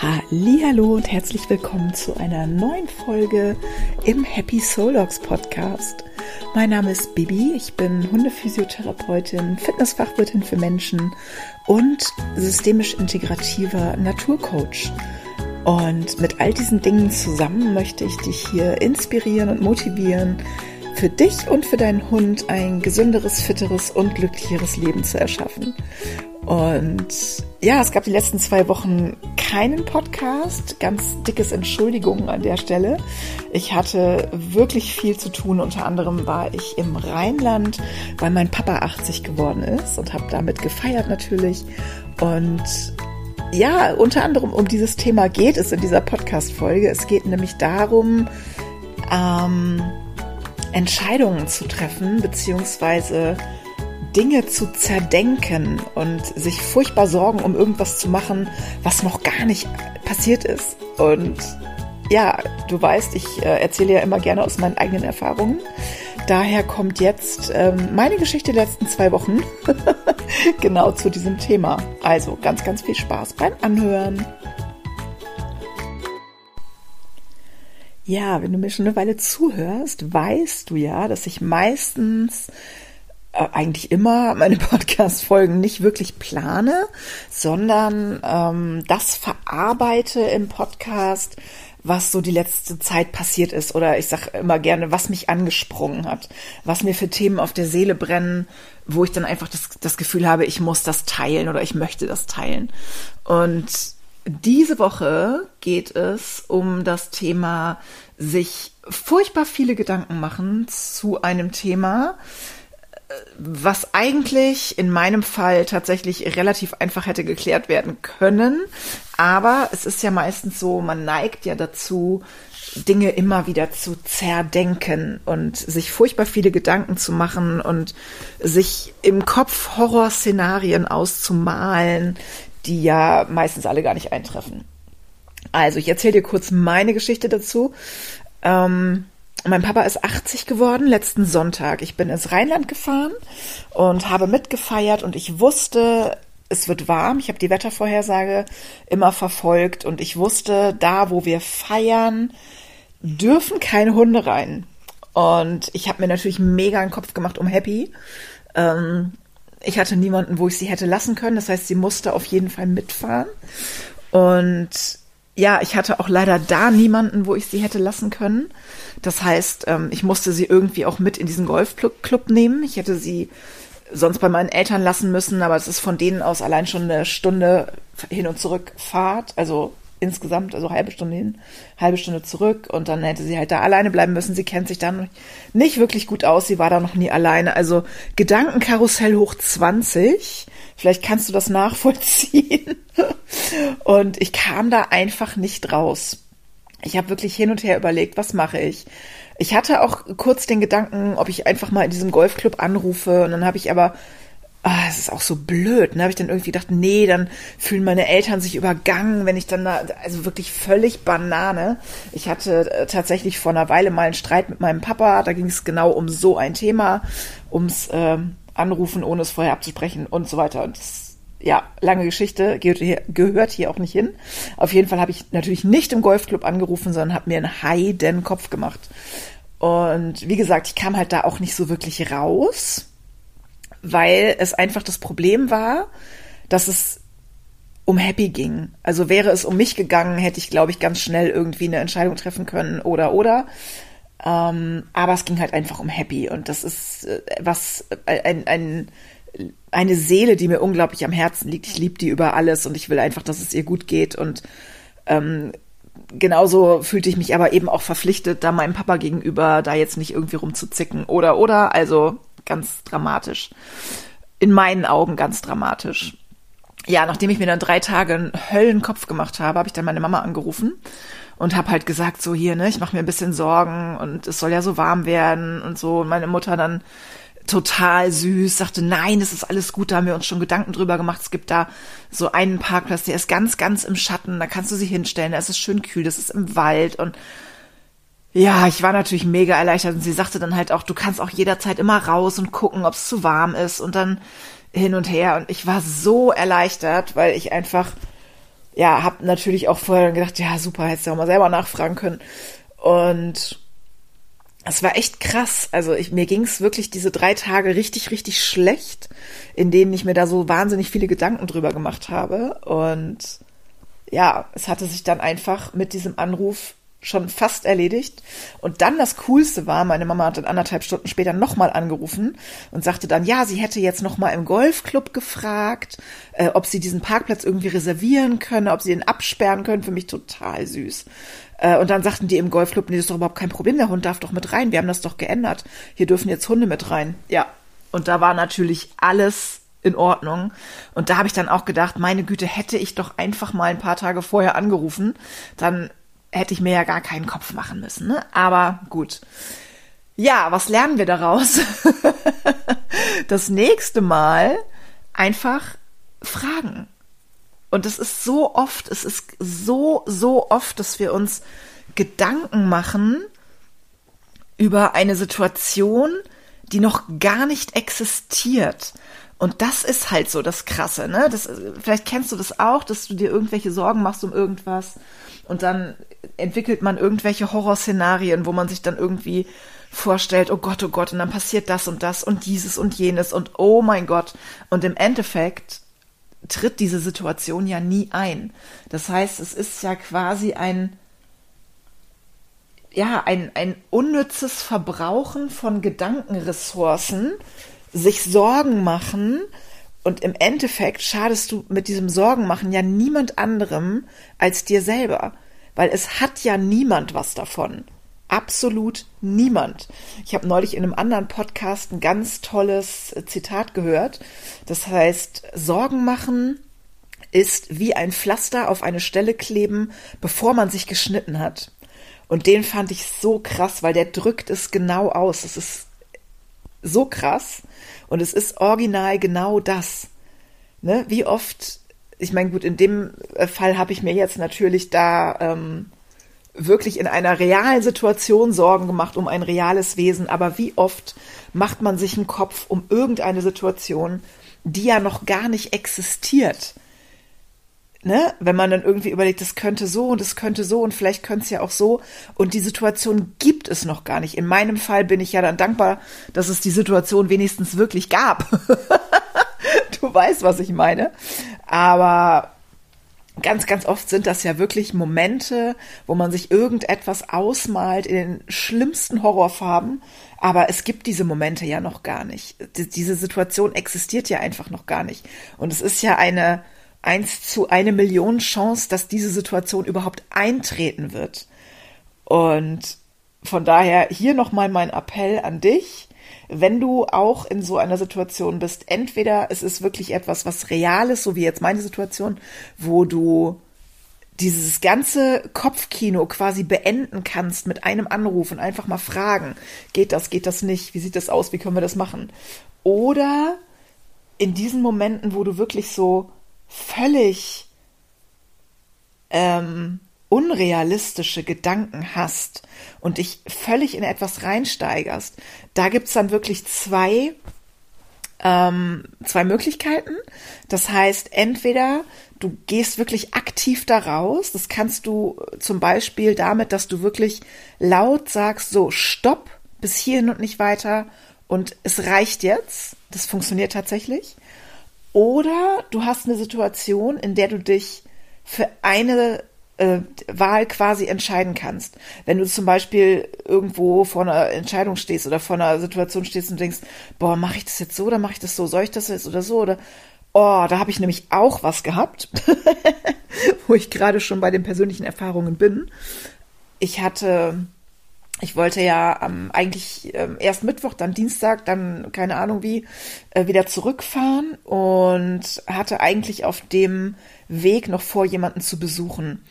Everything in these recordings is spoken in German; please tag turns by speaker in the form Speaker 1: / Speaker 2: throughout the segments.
Speaker 1: Hallo und herzlich willkommen zu einer neuen Folge im Happy Soul Dogs Podcast. Mein Name ist Bibi, ich bin Hundephysiotherapeutin, Fitnessfachwirtin für Menschen und systemisch integrativer Naturcoach. Und mit all diesen Dingen zusammen möchte ich dich hier inspirieren und motivieren, für dich und für deinen Hund ein gesünderes, fitteres und glücklicheres Leben zu erschaffen. Und ja, es gab die letzten zwei Wochen keinen Podcast. Ganz dickes Entschuldigungen an der Stelle. Ich hatte wirklich viel zu tun. Unter anderem war ich im Rheinland, weil mein Papa 80 geworden ist und habe damit gefeiert natürlich. Und ja, unter anderem um dieses Thema geht es in dieser Podcast-Folge. Es geht nämlich darum, ähm, Entscheidungen zu treffen, beziehungsweise Dinge zu zerdenken und sich furchtbar Sorgen um irgendwas zu machen, was noch gar nicht passiert ist. Und ja, du weißt, ich äh, erzähle ja immer gerne aus meinen eigenen Erfahrungen. Daher kommt jetzt ähm, meine Geschichte der letzten zwei Wochen genau zu diesem Thema. Also ganz, ganz viel Spaß beim Anhören. Ja, wenn du mir schon eine Weile zuhörst, weißt du ja, dass ich meistens äh, eigentlich immer meine Podcast-Folgen nicht wirklich plane, sondern ähm, das verarbeite im Podcast, was so die letzte Zeit passiert ist. Oder ich sage immer gerne, was mich angesprungen hat, was mir für Themen auf der Seele brennen, wo ich dann einfach das, das Gefühl habe, ich muss das teilen oder ich möchte das teilen. Und diese Woche geht es um das Thema sich furchtbar viele Gedanken machen zu einem Thema, was eigentlich in meinem Fall tatsächlich relativ einfach hätte geklärt werden können. Aber es ist ja meistens so, man neigt ja dazu, Dinge immer wieder zu zerdenken und sich furchtbar viele Gedanken zu machen und sich im Kopf Horrorszenarien auszumalen, die ja meistens alle gar nicht eintreffen. Also, ich erzähle dir kurz meine Geschichte dazu. Ähm, mein Papa ist 80 geworden letzten Sonntag. Ich bin ins Rheinland gefahren und habe mitgefeiert und ich wusste, es wird warm. Ich habe die Wettervorhersage immer verfolgt und ich wusste, da wo wir feiern, dürfen keine Hunde rein. Und ich habe mir natürlich mega einen Kopf gemacht um Happy. Ähm, ich hatte niemanden, wo ich sie hätte lassen können. Das heißt, sie musste auf jeden Fall mitfahren. Und ja, ich hatte auch leider da niemanden, wo ich sie hätte lassen können. Das heißt, ähm, ich musste sie irgendwie auch mit in diesen Golfclub nehmen. Ich hätte sie sonst bei meinen Eltern lassen müssen, aber es ist von denen aus allein schon eine Stunde hin und zurück Fahrt, also insgesamt, also halbe Stunde hin, halbe Stunde zurück und dann hätte sie halt da alleine bleiben müssen. Sie kennt sich dann nicht wirklich gut aus, sie war da noch nie alleine. Also Gedankenkarussell hoch 20. Vielleicht kannst du das nachvollziehen. Und ich kam da einfach nicht raus. Ich habe wirklich hin und her überlegt, was mache ich. Ich hatte auch kurz den Gedanken, ob ich einfach mal in diesem Golfclub anrufe. Und dann habe ich aber, ah, es ist auch so blöd, ne? Habe ich dann irgendwie gedacht, nee, dann fühlen meine Eltern sich übergangen, wenn ich dann da, also wirklich völlig Banane. Ich hatte äh, tatsächlich vor einer Weile mal einen Streit mit meinem Papa. Da ging es genau um so ein Thema, ums äh, Anrufen, ohne es vorher abzusprechen und so weiter. Und das ja, lange Geschichte, gehört hier, gehört hier auch nicht hin. Auf jeden Fall habe ich natürlich nicht im Golfclub angerufen, sondern habe mir einen heiden Kopf gemacht. Und wie gesagt, ich kam halt da auch nicht so wirklich raus, weil es einfach das Problem war, dass es um Happy ging. Also wäre es um mich gegangen, hätte ich, glaube ich, ganz schnell irgendwie eine Entscheidung treffen können oder oder. Ähm, aber es ging halt einfach um Happy und das ist äh, was äh, ein, ein eine Seele, die mir unglaublich am Herzen liegt. Ich liebe die über alles und ich will einfach, dass es ihr gut geht. Und ähm, genauso fühlte ich mich aber eben auch verpflichtet, da meinem Papa gegenüber da jetzt nicht irgendwie rumzuzicken. Oder, oder, also ganz dramatisch. In meinen Augen ganz dramatisch. Ja, nachdem ich mir dann drei Tage einen Höllenkopf gemacht habe, habe ich dann meine Mama angerufen und habe halt gesagt, so hier, ne, ich mache mir ein bisschen Sorgen und es soll ja so warm werden und so. Und meine Mutter dann total süß, sagte, nein, es ist alles gut, da haben wir uns schon Gedanken drüber gemacht. Es gibt da so einen Parkplatz, der ist ganz, ganz im Schatten, da kannst du sie hinstellen, da ist es schön kühl, das ist im Wald und ja, ich war natürlich mega erleichtert und sie sagte dann halt auch, du kannst auch jederzeit immer raus und gucken, ob es zu warm ist und dann hin und her und ich war so erleichtert, weil ich einfach ja, habe natürlich auch vorher gedacht, ja, super, hättest du auch mal selber nachfragen können. Und es war echt krass. Also ich, mir ging es wirklich diese drei Tage richtig, richtig schlecht, in denen ich mir da so wahnsinnig viele Gedanken drüber gemacht habe. Und ja, es hatte sich dann einfach mit diesem Anruf schon fast erledigt. Und dann das Coolste war, meine Mama hat dann anderthalb Stunden später nochmal angerufen und sagte dann, ja, sie hätte jetzt nochmal im Golfclub gefragt, äh, ob sie diesen Parkplatz irgendwie reservieren könne, ob sie ihn absperren können. Für mich total süß. Äh, und dann sagten die im Golfclub, nee, das ist doch überhaupt kein Problem, der Hund darf doch mit rein. Wir haben das doch geändert. Hier dürfen jetzt Hunde mit rein. Ja. Und da war natürlich alles in Ordnung. Und da habe ich dann auch gedacht, meine Güte, hätte ich doch einfach mal ein paar Tage vorher angerufen, dann hätte ich mir ja gar keinen Kopf machen müssen. Ne? Aber gut. Ja, was lernen wir daraus? das nächste Mal einfach fragen. Und es ist so oft, es ist so, so oft, dass wir uns Gedanken machen über eine Situation, die noch gar nicht existiert. Und das ist halt so das Krasse, ne? Das, vielleicht kennst du das auch, dass du dir irgendwelche Sorgen machst um irgendwas und dann entwickelt man irgendwelche Horrorszenarien, wo man sich dann irgendwie vorstellt, oh Gott, oh Gott, und dann passiert das und das und dieses und jenes und oh mein Gott. Und im Endeffekt tritt diese Situation ja nie ein. Das heißt, es ist ja quasi ein, ja, ein, ein unnützes Verbrauchen von Gedankenressourcen, sich Sorgen machen, und im Endeffekt schadest du mit diesem Sorgenmachen ja niemand anderem als dir selber, weil es hat ja niemand was davon. Absolut niemand. Ich habe neulich in einem anderen Podcast ein ganz tolles Zitat gehört. Das heißt, Sorgen machen ist wie ein Pflaster auf eine Stelle kleben, bevor man sich geschnitten hat. Und den fand ich so krass, weil der drückt es genau aus. Es ist so krass. Und es ist original genau das. Ne? Wie oft, ich meine, gut, in dem Fall habe ich mir jetzt natürlich da ähm, wirklich in einer realen Situation Sorgen gemacht um ein reales Wesen, aber wie oft macht man sich einen Kopf um irgendeine Situation, die ja noch gar nicht existiert? Ne? Wenn man dann irgendwie überlegt, das könnte so und es könnte so und vielleicht könnte es ja auch so und die Situation gibt es noch gar nicht. In meinem Fall bin ich ja dann dankbar, dass es die Situation wenigstens wirklich gab. du weißt, was ich meine. Aber ganz, ganz oft sind das ja wirklich Momente, wo man sich irgendetwas ausmalt in den schlimmsten Horrorfarben. Aber es gibt diese Momente ja noch gar nicht. Diese Situation existiert ja einfach noch gar nicht. Und es ist ja eine eins zu eine Million Chance, dass diese Situation überhaupt eintreten wird. Und von daher hier nochmal mein Appell an dich wenn du auch in so einer Situation bist, entweder es ist wirklich etwas, was real ist, so wie jetzt meine Situation, wo du dieses ganze Kopfkino quasi beenden kannst mit einem Anruf und einfach mal fragen, geht das, geht das nicht, wie sieht das aus, wie können wir das machen? Oder in diesen Momenten, wo du wirklich so völlig ähm, unrealistische Gedanken hast und dich völlig in etwas reinsteigerst, da gibt's dann wirklich zwei, ähm, zwei Möglichkeiten. Das heißt, entweder du gehst wirklich aktiv da raus, das kannst du zum Beispiel damit, dass du wirklich laut sagst, so, stopp, bis hierhin und nicht weiter und es reicht jetzt. Das funktioniert tatsächlich. Oder du hast eine Situation, in der du dich für eine äh, Wahl quasi entscheiden kannst. Wenn du zum Beispiel irgendwo vor einer Entscheidung stehst oder vor einer Situation stehst und denkst, boah, mache ich das jetzt so oder mache ich das so? Soll ich das jetzt oder so? Oder oh, da habe ich nämlich auch was gehabt, wo ich gerade schon bei den persönlichen Erfahrungen bin. Ich hatte ich wollte ja ähm, eigentlich ähm, erst Mittwoch, dann Dienstag, dann keine Ahnung wie, äh, wieder zurückfahren und hatte eigentlich auf dem Weg noch vor, jemanden zu besuchen.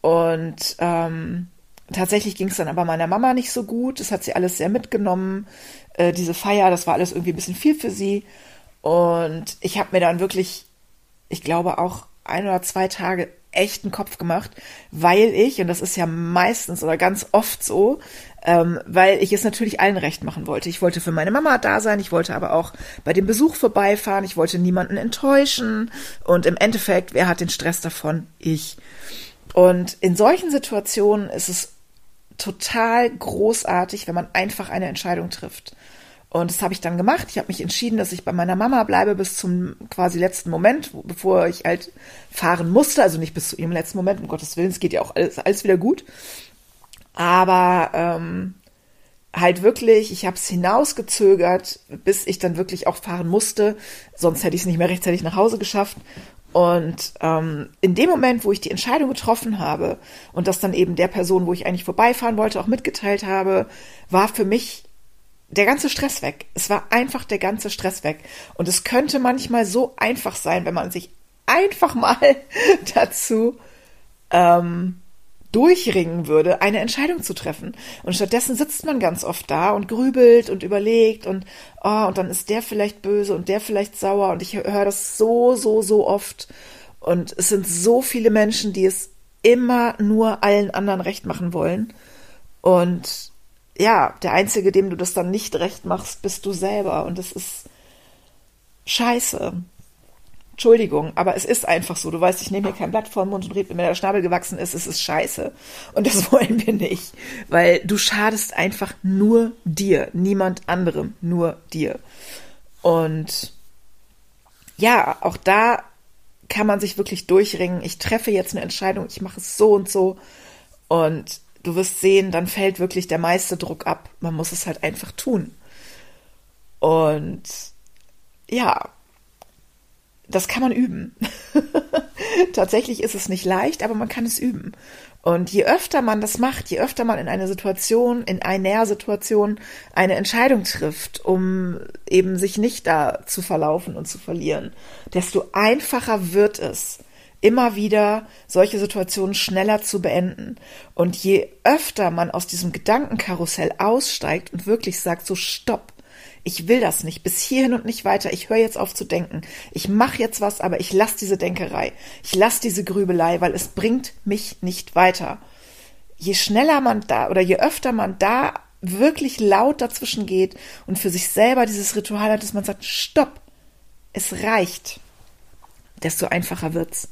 Speaker 1: Und ähm, tatsächlich ging es dann aber meiner Mama nicht so gut. Das hat sie alles sehr mitgenommen. Äh, diese Feier, das war alles irgendwie ein bisschen viel für sie. Und ich habe mir dann wirklich, ich glaube auch ein oder zwei Tage echten Kopf gemacht, weil ich, und das ist ja meistens oder ganz oft so, ähm, weil ich es natürlich allen recht machen wollte. Ich wollte für meine Mama da sein, ich wollte aber auch bei dem Besuch vorbeifahren, ich wollte niemanden enttäuschen und im Endeffekt, wer hat den Stress davon? Ich. Und in solchen Situationen ist es total großartig, wenn man einfach eine Entscheidung trifft. Und das habe ich dann gemacht. Ich habe mich entschieden, dass ich bei meiner Mama bleibe bis zum quasi letzten Moment, bevor ich halt fahren musste. Also nicht bis zu ihrem letzten Moment, um Gottes Willen, es geht ja auch alles, alles wieder gut. Aber ähm, halt wirklich, ich habe es hinausgezögert, bis ich dann wirklich auch fahren musste. Sonst hätte ich es nicht mehr rechtzeitig nach Hause geschafft. Und ähm, in dem Moment, wo ich die Entscheidung getroffen habe und das dann eben der Person, wo ich eigentlich vorbeifahren wollte, auch mitgeteilt habe, war für mich der ganze Stress weg. Es war einfach der ganze Stress weg. Und es könnte manchmal so einfach sein, wenn man sich einfach mal dazu ähm, durchringen würde, eine Entscheidung zu treffen. Und stattdessen sitzt man ganz oft da und grübelt und überlegt und oh, und dann ist der vielleicht böse und der vielleicht sauer und ich höre das so, so, so oft. Und es sind so viele Menschen, die es immer nur allen anderen recht machen wollen. Und ja, der Einzige, dem du das dann nicht recht machst, bist du selber. Und das ist scheiße. Entschuldigung, aber es ist einfach so. Du weißt, ich nehme hier kein Blatt vor den Mund und rede, wenn mir der Schnabel gewachsen ist, es ist scheiße. Und das wollen wir nicht. Weil du schadest einfach nur dir, niemand anderem, nur dir. Und ja, auch da kann man sich wirklich durchringen. Ich treffe jetzt eine Entscheidung, ich mache es so und so. Und du wirst sehen, dann fällt wirklich der meiste Druck ab. Man muss es halt einfach tun. Und ja, das kann man üben. Tatsächlich ist es nicht leicht, aber man kann es üben. Und je öfter man das macht, je öfter man in eine Situation, in einer Situation eine Entscheidung trifft, um eben sich nicht da zu verlaufen und zu verlieren, desto einfacher wird es, immer wieder solche Situationen schneller zu beenden. Und je öfter man aus diesem Gedankenkarussell aussteigt und wirklich sagt, so stopp, ich will das nicht, bis hierhin und nicht weiter, ich höre jetzt auf zu denken, ich mache jetzt was, aber ich lasse diese Denkerei, ich lasse diese Grübelei, weil es bringt mich nicht weiter. Je schneller man da oder je öfter man da wirklich laut dazwischen geht und für sich selber dieses Ritual hat, dass man sagt, stopp, es reicht, desto einfacher wird's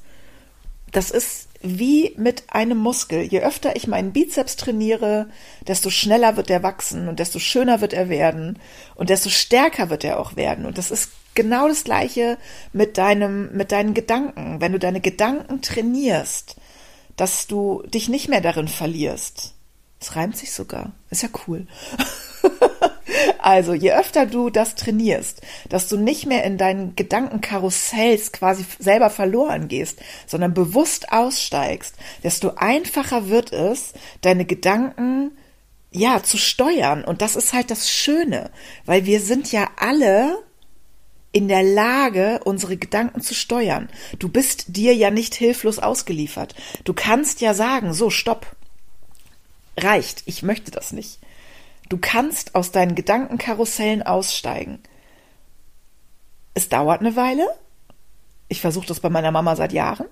Speaker 1: das ist wie mit einem Muskel. Je öfter ich meinen Bizeps trainiere, desto schneller wird er wachsen und desto schöner wird er werden und desto stärker wird er auch werden. Und das ist genau das Gleiche mit deinem, mit deinen Gedanken. Wenn du deine Gedanken trainierst, dass du dich nicht mehr darin verlierst. Es reimt sich sogar. Ist ja cool. Also, je öfter du das trainierst, dass du nicht mehr in deinen Gedankenkarussells quasi selber verloren gehst, sondern bewusst aussteigst, desto einfacher wird es, deine Gedanken ja zu steuern. Und das ist halt das Schöne, weil wir sind ja alle in der Lage, unsere Gedanken zu steuern. Du bist dir ja nicht hilflos ausgeliefert. Du kannst ja sagen, so, stopp. Reicht, ich möchte das nicht. Du kannst aus deinen Gedankenkarussellen aussteigen. Es dauert eine Weile. Ich versuche das bei meiner Mama seit Jahren.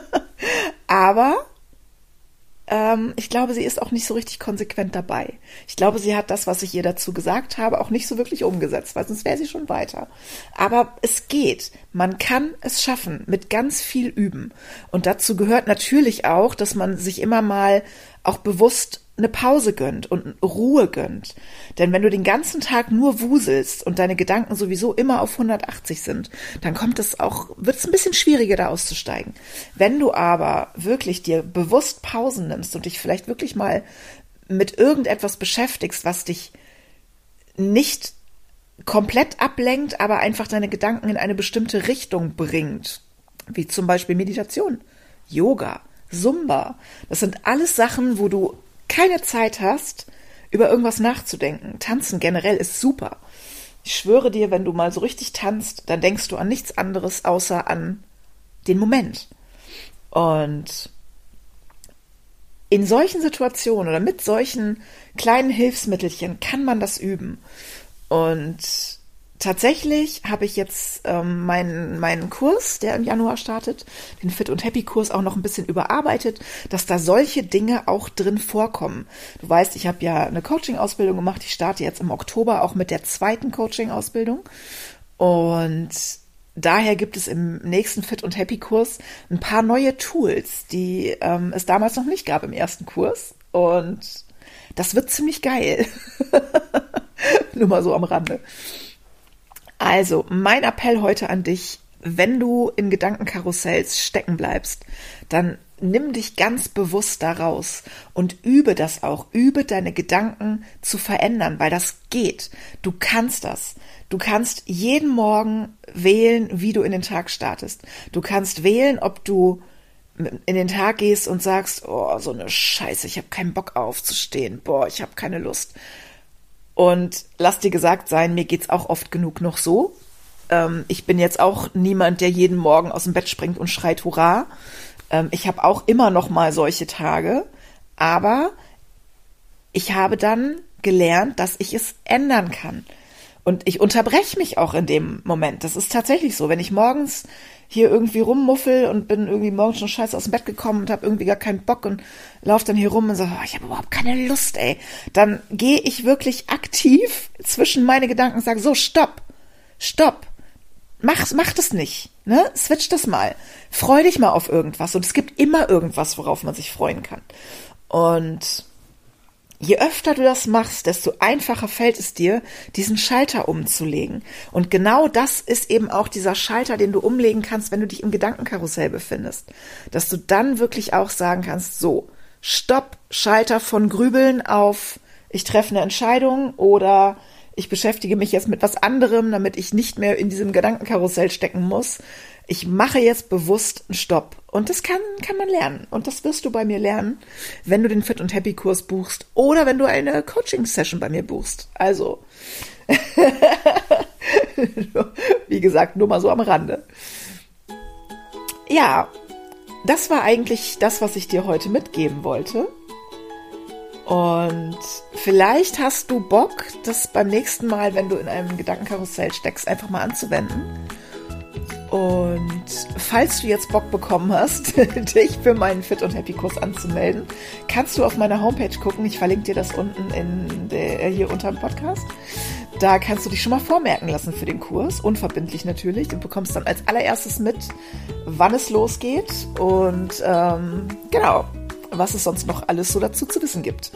Speaker 1: Aber ähm, ich glaube, sie ist auch nicht so richtig konsequent dabei. Ich glaube, sie hat das, was ich ihr dazu gesagt habe, auch nicht so wirklich umgesetzt, weil sonst wäre sie schon weiter. Aber es geht. Man kann es schaffen mit ganz viel Üben. Und dazu gehört natürlich auch, dass man sich immer mal auch bewusst eine Pause gönnt und Ruhe gönnt. Denn wenn du den ganzen Tag nur wuselst und deine Gedanken sowieso immer auf 180 sind, dann kommt es auch, wird es ein bisschen schwieriger, da auszusteigen. Wenn du aber wirklich dir bewusst Pausen nimmst und dich vielleicht wirklich mal mit irgendetwas beschäftigst, was dich nicht komplett ablenkt, aber einfach deine Gedanken in eine bestimmte Richtung bringt, wie zum Beispiel Meditation, Yoga, Zumba. Das sind alles Sachen, wo du keine Zeit hast, über irgendwas nachzudenken. Tanzen generell ist super. Ich schwöre dir, wenn du mal so richtig tanzt, dann denkst du an nichts anderes außer an den Moment. Und in solchen Situationen oder mit solchen kleinen Hilfsmittelchen kann man das üben. Und tatsächlich habe ich jetzt ähm, meinen, meinen Kurs, der im Januar startet, den Fit und Happy Kurs auch noch ein bisschen überarbeitet, dass da solche Dinge auch drin vorkommen. Du weißt, ich habe ja eine Coaching-Ausbildung gemacht. Ich starte jetzt im Oktober auch mit der zweiten Coaching-Ausbildung. Und daher gibt es im nächsten Fit und Happy Kurs ein paar neue Tools, die ähm, es damals noch nicht gab im ersten Kurs. Und das wird ziemlich geil. Nur mal so am Rande. Also, mein Appell heute an dich, wenn du in Gedankenkarussells stecken bleibst, dann nimm dich ganz bewusst daraus und übe das auch. Übe deine Gedanken zu verändern, weil das geht. Du kannst das. Du kannst jeden Morgen wählen, wie du in den Tag startest. Du kannst wählen, ob du in den Tag gehst und sagst, oh, so eine Scheiße, ich habe keinen Bock aufzustehen, boah, ich habe keine Lust. Und lass dir gesagt sein, mir geht's auch oft genug noch so. Ähm, ich bin jetzt auch niemand, der jeden Morgen aus dem Bett springt und schreit Hurra. Ähm, ich habe auch immer noch mal solche Tage, aber ich habe dann gelernt, dass ich es ändern kann. Und ich unterbreche mich auch in dem Moment. Das ist tatsächlich so. Wenn ich morgens hier irgendwie rummuffel und bin irgendwie morgens schon scheiße aus dem Bett gekommen und habe irgendwie gar keinen Bock und laufe dann hier rum und sage, oh, ich habe überhaupt keine Lust, ey. Dann gehe ich wirklich aktiv zwischen meine Gedanken und sage, so, stopp, stopp. Mach, mach das nicht, ne? Switch das mal. Freu dich mal auf irgendwas. Und es gibt immer irgendwas, worauf man sich freuen kann. Und Je öfter du das machst, desto einfacher fällt es dir, diesen Schalter umzulegen. Und genau das ist eben auch dieser Schalter, den du umlegen kannst, wenn du dich im Gedankenkarussell befindest. Dass du dann wirklich auch sagen kannst, so, stopp, Schalter von Grübeln auf, ich treffe eine Entscheidung oder ich beschäftige mich jetzt mit was anderem, damit ich nicht mehr in diesem Gedankenkarussell stecken muss ich mache jetzt bewusst einen Stopp. Und das kann, kann man lernen. Und das wirst du bei mir lernen, wenn du den Fit und Happy Kurs buchst oder wenn du eine Coaching Session bei mir buchst. Also, wie gesagt, nur mal so am Rande. Ja, das war eigentlich das, was ich dir heute mitgeben wollte. Und vielleicht hast du Bock, das beim nächsten Mal, wenn du in einem Gedankenkarussell steckst, einfach mal anzuwenden. Und falls du jetzt Bock bekommen hast, dich für meinen Fit und Happy Kurs anzumelden, kannst du auf meiner Homepage gucken. Ich verlinke dir das unten in der, hier unter dem Podcast. Da kannst du dich schon mal vormerken lassen für den Kurs, unverbindlich natürlich, und bekommst dann als allererstes mit, wann es losgeht und ähm, genau, was es sonst noch alles so dazu zu wissen gibt.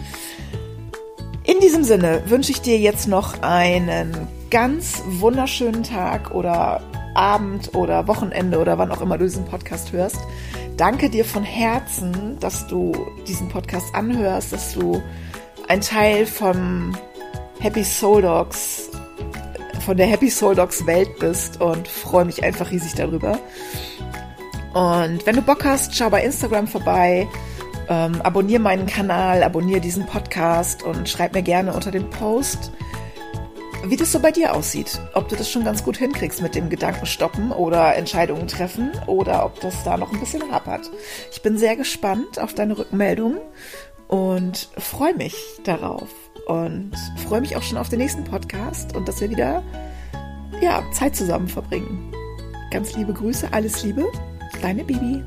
Speaker 1: In diesem Sinne wünsche ich dir jetzt noch einen ganz wunderschönen Tag oder Abend oder Wochenende oder wann auch immer du diesen Podcast hörst. Danke dir von Herzen, dass du diesen Podcast anhörst, dass du ein Teil vom Happy Soul Dogs, von der Happy Soul Dogs Welt bist und freue mich einfach riesig darüber. Und wenn du Bock hast, schau bei Instagram vorbei, ähm, abonniere meinen Kanal, abonniere diesen Podcast und schreib mir gerne unter dem Post, wie das so bei dir aussieht. Ob du das schon ganz gut hinkriegst mit dem Gedanken stoppen oder Entscheidungen treffen oder ob das da noch ein bisschen hapert. Ich bin sehr gespannt auf deine Rückmeldungen und freue mich darauf und freue mich auch schon auf den nächsten Podcast und dass wir wieder ja, Zeit zusammen verbringen. Ganz liebe Grüße, alles Liebe, deine Bibi.